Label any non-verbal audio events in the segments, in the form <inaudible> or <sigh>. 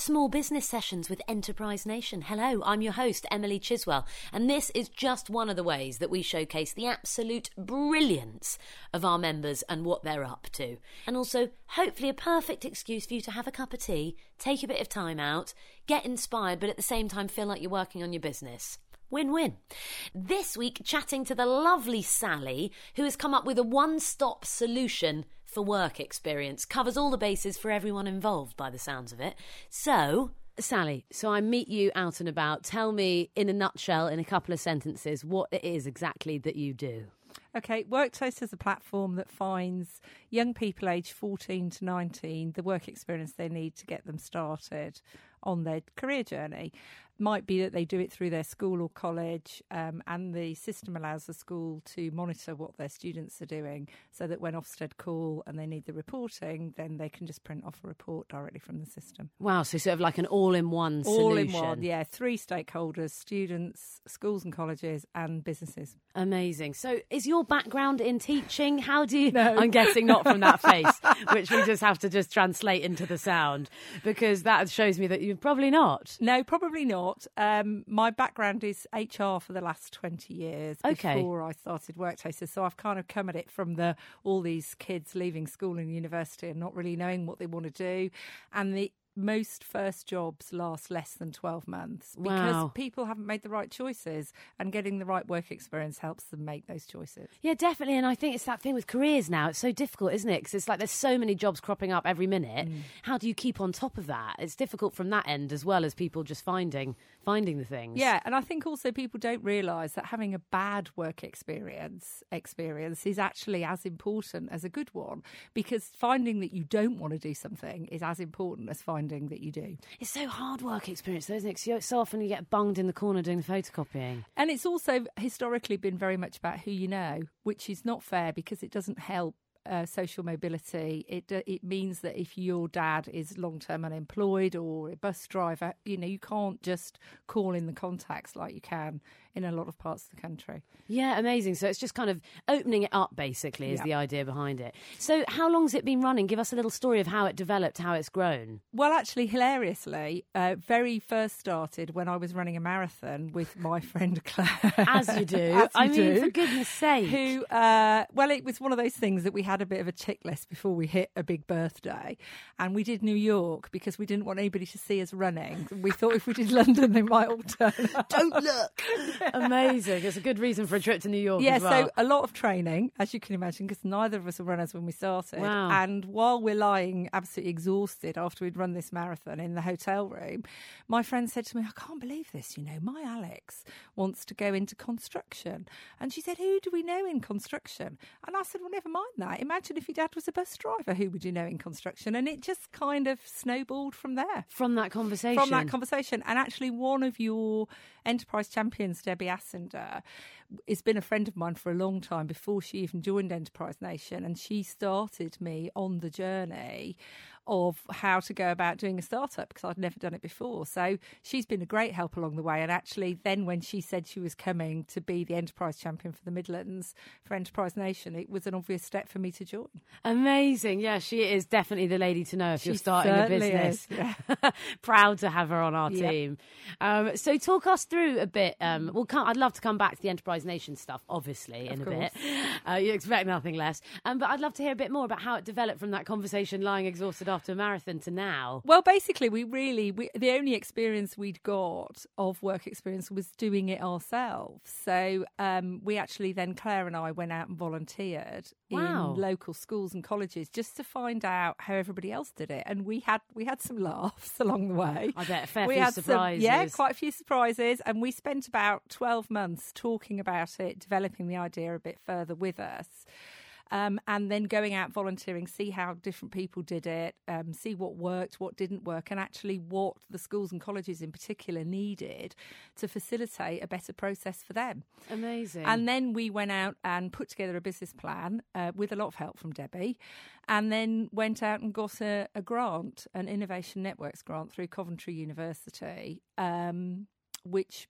Small Business Sessions with Enterprise Nation. Hello, I'm your host, Emily Chiswell, and this is just one of the ways that we showcase the absolute brilliance of our members and what they're up to. And also, hopefully, a perfect excuse for you to have a cup of tea, take a bit of time out, get inspired, but at the same time feel like you're working on your business. Win win. This week, chatting to the lovely Sally, who has come up with a one stop solution for work experience. Covers all the bases for everyone involved, by the sounds of it. So, Sally, so I meet you out and about. Tell me, in a nutshell, in a couple of sentences, what it is exactly that you do. Okay, Worktaster is a platform that finds young people aged 14 to 19 the work experience they need to get them started on their career journey might be that they do it through their school or college, um, and the system allows the school to monitor what their students are doing so that when Ofsted call and they need the reporting, then they can just print off a report directly from the system. Wow, so sort of like an all in one solution. All in one, yeah. Three stakeholders students, schools and colleges, and businesses. Amazing. So, is your background in teaching? How do you? <laughs> No. I'm guessing not from that face, <laughs> which we just have to just translate into the sound because that shows me that you're probably not. No, probably not not. Um, my background is HR for the last 20 years okay. before I started Worktaster. So I've kind of come at it from the all these kids leaving school and university and not really knowing what they want to do. And the most first jobs last less than 12 months because wow. people haven't made the right choices and getting the right work experience helps them make those choices. Yeah, definitely. And I think it's that thing with careers now. It's so difficult, isn't it? Because it's like there's so many jobs cropping up every minute. Mm. How do you keep on top of that? It's difficult from that end as well as people just finding finding the things. Yeah, and I think also people don't realise that having a bad work experience experience is actually as important as a good one because finding that you don't want to do something is as important as finding that you do. It's so hard work experience, though, isn't it? so often you get bunged in the corner doing the photocopying. And it's also historically been very much about who you know, which is not fair because it doesn't help uh, social mobility. It it means that if your dad is long term unemployed or a bus driver, you know you can't just call in the contacts like you can in a lot of parts of the country. Yeah, amazing. So it's just kind of opening it up, basically, is yeah. the idea behind it. So, how long has it been running? Give us a little story of how it developed, how it's grown. Well, actually, hilariously, uh, very first started when I was running a marathon with my <laughs> friend Claire. As you do. <laughs> As you I do, mean, for goodness sake. Who, uh, well, it was one of those things that we had a bit of a checklist before we hit a big birthday. And we did New York because we didn't want anybody to see us running. We thought if we did <laughs> London, they might all turn <laughs> up. Don't look. <laughs> Amazing. It's a good reason for a trip to New York. Yeah, well. so a lot of training, as you can imagine, because neither of us were runners when we started. Wow. And while we're lying absolutely exhausted after we'd run this marathon in the hotel room, my friend said to me, I can't believe this, you know, my Alex wants to go into construction. And she said, Who do we know in construction? And I said, Well, never mind that. Imagine if your dad was a bus driver, who would you know in construction? And it just kind of snowballed from there. From that conversation. From that conversation. And actually, one of your enterprise champions, Debbie Assender, has been a friend of mine for a long time before she even joined Enterprise Nation. And she started me on the journey of how to go about doing a startup because I'd never done it before. So she's been a great help along the way. And actually, then when she said she was coming to be the enterprise champion for the Midlands for Enterprise Nation, it was an obvious step for me to join. Amazing. Yeah, she is definitely the lady to know if she you're starting a business. Yeah. <laughs> Proud to have her on our team. Um, so talk us through a bit. Um, well, I'd love to come back to the Enterprise Nation stuff, obviously, in a bit. <laughs> Uh, you expect nothing less. Um, but I'd love to hear a bit more about how it developed from that conversation lying exhausted after a marathon to now? Well, basically, we really we, the only experience we'd got of work experience was doing it ourselves. So um, we actually then Claire and I went out and volunteered wow. in local schools and colleges just to find out how everybody else did it, and we had we had some laughs along the way. I bet a fair we few had surprises. Some, yeah, quite a few surprises, and we spent about twelve months talking about it, developing the idea a bit further with us um, and then going out volunteering, see how different people did it, um, see what worked, what didn't work, and actually what the schools and colleges in particular needed to facilitate a better process for them. Amazing. And then we went out and put together a business plan uh, with a lot of help from Debbie, and then went out and got a, a grant, an Innovation Networks grant through Coventry University, um, which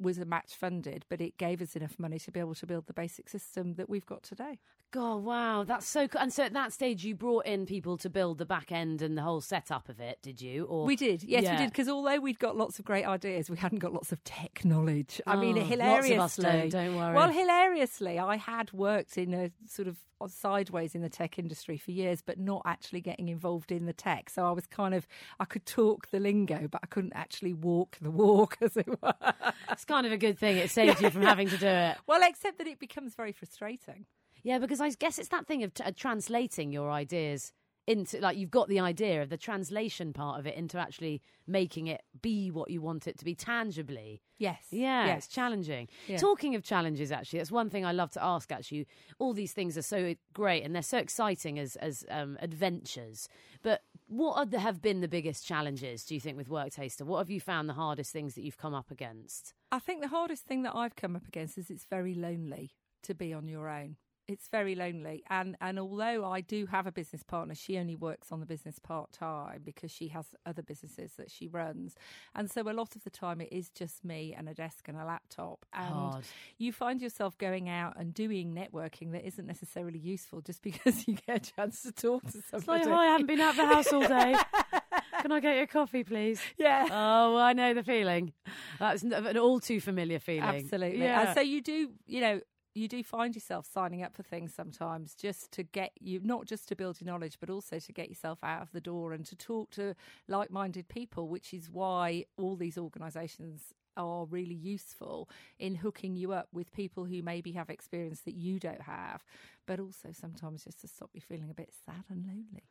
was a match funded, but it gave us enough money to be able to build the basic system that we've got today. God, wow, that's so cool. And so at that stage, you brought in people to build the back end and the whole setup of it, did you? Or we did, yes, Yeah. we did. Because although we'd got lots of great ideas, we hadn't got lots of tech knowledge. I mean, Oh, lots of hilariously, us don't, don't worry. Well, hilariously, I had worked in a sort of uh, sideways in the tech industry for years, but not actually getting involved in the tech. So I was kind of, I could talk the lingo, but I couldn't actually walk the walk, <laughs> as it were. Kind of a good thing. It <laughs> saves you from having to do it. well, except that it becomes very frustrating. Yeah, because I guess it's that thing of t- uh, translating your ideas into, like, you've got the idea of the translation part of it into actually making it be what you want it to be tangibly. Yes. Yeah, Yes. it's challenging. Yeah. Talking of challenges, actually, that's one thing I love to ask. Actually, all these things are so great and they're so exciting as as um, adventures. But what are the, have been the biggest challenges? Do you think with Work Taster? What have you found the hardest things that you've come up against? I think the hardest thing that I've come up against is it's very lonely to be on your own. It's very lonely, and and although I do have a business partner, she only works on the business part time because she has other businesses that she runs, and so a lot of the time it is just me and a desk and a laptop, and Hard. you find yourself going out and doing networking that isn't necessarily useful just <laughs> because you get a chance to talk to somebody. It's like, oh, I haven't been out of the house all day. <laughs> Can I get you a coffee, please? <laughs> yeah. Oh, I know the feeling. That's an all too familiar feeling. Absolutely. Yeah. And so you do, you know, you do find yourself signing up for things sometimes just to get you, not just to build your knowledge, but also to get yourself out of the door and to talk to like minded people, which is why all these organisations are really useful in hooking you up with people who maybe have experience that you don't have, but also sometimes just to stop you feeling a bit sad and lonely.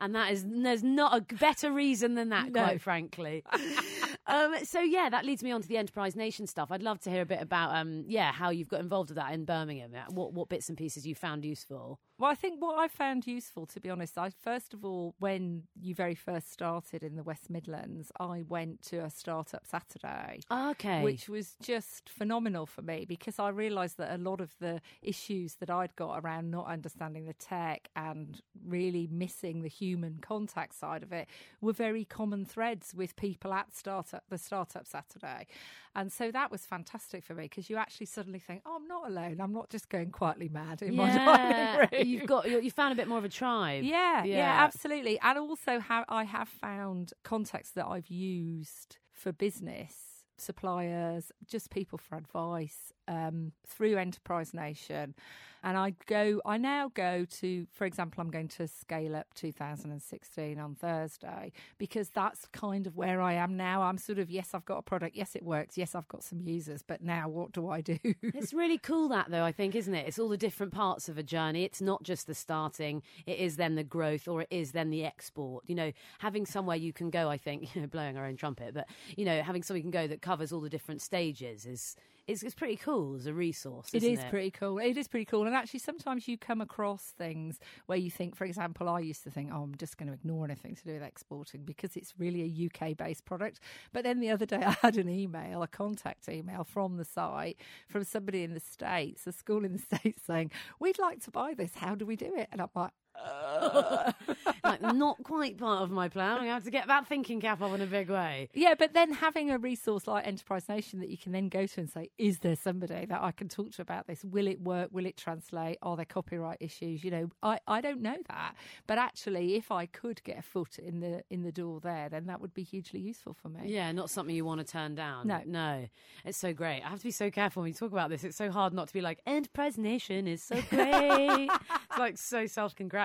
And that is there's not a better reason than that, No. quite frankly. <laughs> um, so yeah, that leads me on to the Enterprise Nation stuff. I'd love to hear a bit about um, yeah how you've got involved with that in Birmingham. uh, What what bits and pieces you found useful. Well, I think what I found useful, to be honest, I first of all, when you very first started in the West Midlands, I went to a startup Saturday. Okay, Which was just phenomenal for me because I realised that a lot of the issues that I'd got around not understanding the tech and really missing the human contact side of it were very common threads with people at startup the startup Saturday, and so that was fantastic for me because you actually suddenly think, oh, I'm not alone. I'm not just going quietly mad in my yeah, dining room. you've got you you found a bit more of a tribe. Yeah, yeah, Yeah. absolutely. And also, how I have found contacts that I've used for business, suppliers, just people for advice um, through Enterprise Nation. And I go, I now go to, for example, I'm going to Scale Up 2016 on Thursday because that's kind of where I am now. I'm sort of, yes, I've got a product. Yes, it works. Yes, I've got some users. But now what do I do? It's really cool that though, I think, isn't it? It's all the different parts of a journey. It's not just the starting, it is then the growth or it is then the export. You know, having somewhere you can go, I think, <laughs> you know, blowing our own trumpet, but you know, having somewhere you can go that covers all the different stages is is, is pretty cool as a resource. It is pretty cool. It is pretty cool. And actually, sometimes you come across things where you think, for example, I used to think, oh, I'm just going to ignore anything to do with exporting because it's really a UK based product. But then the other day, <laughs> I had an email, a contact email from the site from somebody in the States, a school in the <laughs> States saying, we'd like to buy this. How do we do it? And I'm like, uh. <laughs> like not quite part of my plan. I have to get that thinking cap on in a big way. Yeah, but then having a resource like Enterprise Nation that you can then go to and say, is there somebody that I can talk to about this? Will it work? Will it translate? Are there copyright issues? You know, I, I don't know that. But actually, if I could get a foot in the in the door there, then that would be hugely useful for me. Yeah, not something you want to turn down. No. no, it's so great. I have to be so careful when we talk about this. It's so hard not to be like Enterprise Nation is so great. <laughs> it's like so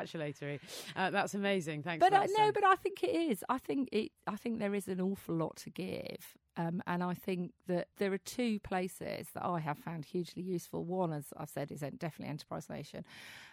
self-congratulatory. Uh, that's amazing. Thanks. But no, but I think it is. I think it. I think there is an awful lot to give. Um, and I think that there are two places that I have found hugely useful. One, as I've said, is definitely Enterprise Nation,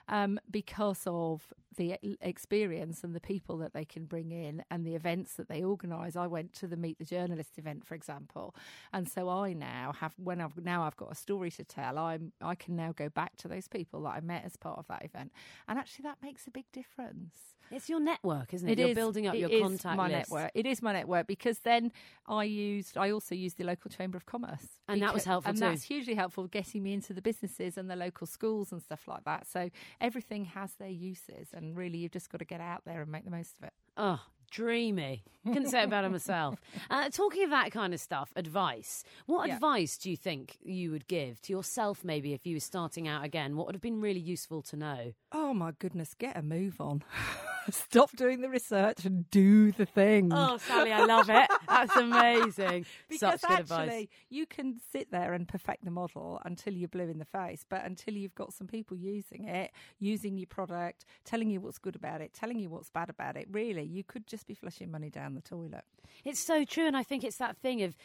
um, because of the experience and the people that they can bring in and the events that they organise. I went to the Meet the Journalist event, for example, and so I now have when I've now I've got a story to tell. I'm I can now go back to those people that I met as part of that event, and actually that makes a big difference. it's your network, isn't it? It You're is- building up it your is contact my list. network. It is my network because then I used. I also used the local chamber of commerce, And that was helpful and too. that's hugely helpful getting me into the businesses and the local schools and stuff like that. So everything has their uses, and really you've just got to get out there and make the most of it. Oh, Dreamy. Couldn't say it better myself. <laughs> Uh, talking of that kind of stuff, advice. What Yeah. advice do you think you would give to yourself, maybe, if you were starting out again? What would have been really useful to know? Oh my goodness, get a move on. <laughs> <laughs> Stop doing the research and do the thing. Oh, Sally, I love it. <laughs> That's amazing. because Such good actually, advice. you can sit there and perfect the model until you're blue in the face, but until you've got some people using it, using your product, telling you what's good about it, telling you what's bad about it, really, you could just be flushing money down the toilet. It's so true, and I think it's that thing of,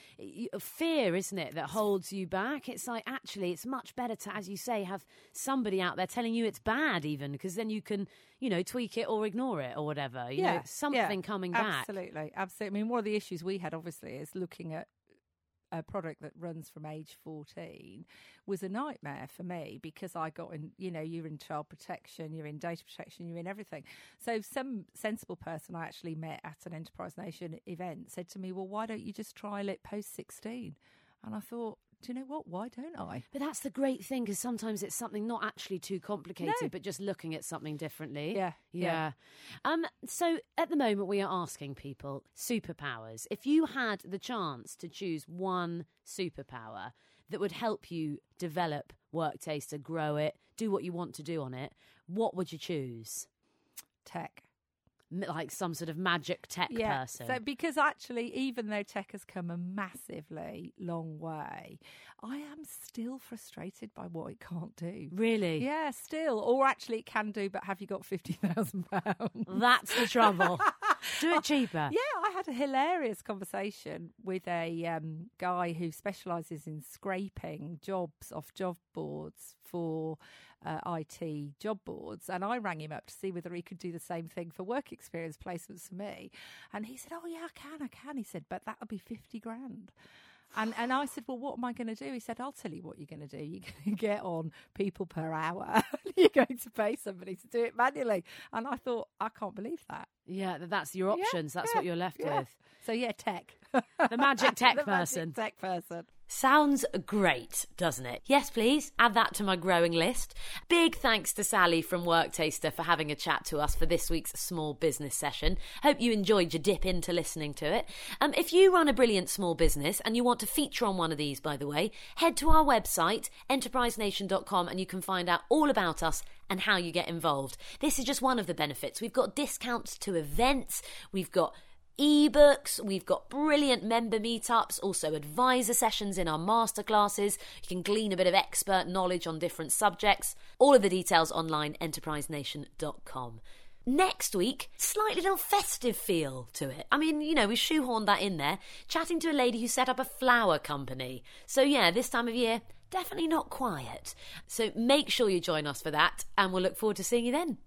of fear, isn't it, that holds you back. It's like actually, it's much better to, as you say, have somebody out there telling you it's bad, even because then you can, you know, tweak it or ignore it or whatever. You know, something coming back. Absolutely, absolutely. I mean, one of the issues we had, obviously, is looking at a product that runs from age 14 was a nightmare for me because I got in, you know, you're in child protection, you're in data protection, you're in everything. So, some sensible person I actually met at an Enterprise Nation event said to me, Well, why don't you just trial it post 16? And I thought, do you know what? Why don't I? But that's the great thing because sometimes it's something not actually too complicated, No. but just looking at something differently. Yeah, Yeah. yeah. Um, so at the moment, we are asking people superpowers. If you had the chance to choose one superpower that would help you develop work taster, grow it, do what you want to do on it, what would you choose? Tech. Like some sort of magic tech person. So because actually, even though tech has come a massively long way, I am still frustrated by what it can't do. really? Yeah, still. Or actually, it can do, but have you got fifty thousand pounds? That's the trouble. <laughs> do it <laughs> cheaper. Yeah, I had a hilarious conversation with a um, guy who specialises in scraping jobs off job boards for uh, IT job boards. And I rang him up to see whether he could do the same thing for work experience placements for me. And he said, Oh, yeah, I can, I can. He said, But that would be 50 grand. And and I said, well, what am I going to do? He said, I'll tell you what you're going to do. You're going <laughs> to get on people per hour. <laughs> you're going to pay somebody to do it manually. And I thought, I can't believe that. Yeah, that's your Yeah, options. That's yeah, what you're left yeah. with. So yeah, tech. The magic <laughs> tech The magic person. tech person. Sounds great, doesn't it? Yes, please. Add that to my growing list. Big thanks to Sally from Work Taster for having a chat to us for this week's small business session. Hope you enjoyed your dip into listening to it. Um, if you run a brilliant small business and you want to feature on one of these, by the way, head to our website, enterprisenation.com, and you can find out all about us and how you get involved. This is just one of the benefits. We've got discounts to events, we've got ebooks, we've got brilliant member meetups, also advisor sessions in our masterclasses. You can glean a bit of expert knowledge on different subjects. All of the details online, enterprisenation.com. Next week, slightly little festive feel to it. I mean, you know, we shoehorned that in there, chatting to a lady who set up a flower company. So, yeah, this time of year, definitely not quiet. So, make sure you join us for that, and we'll look forward to seeing you then.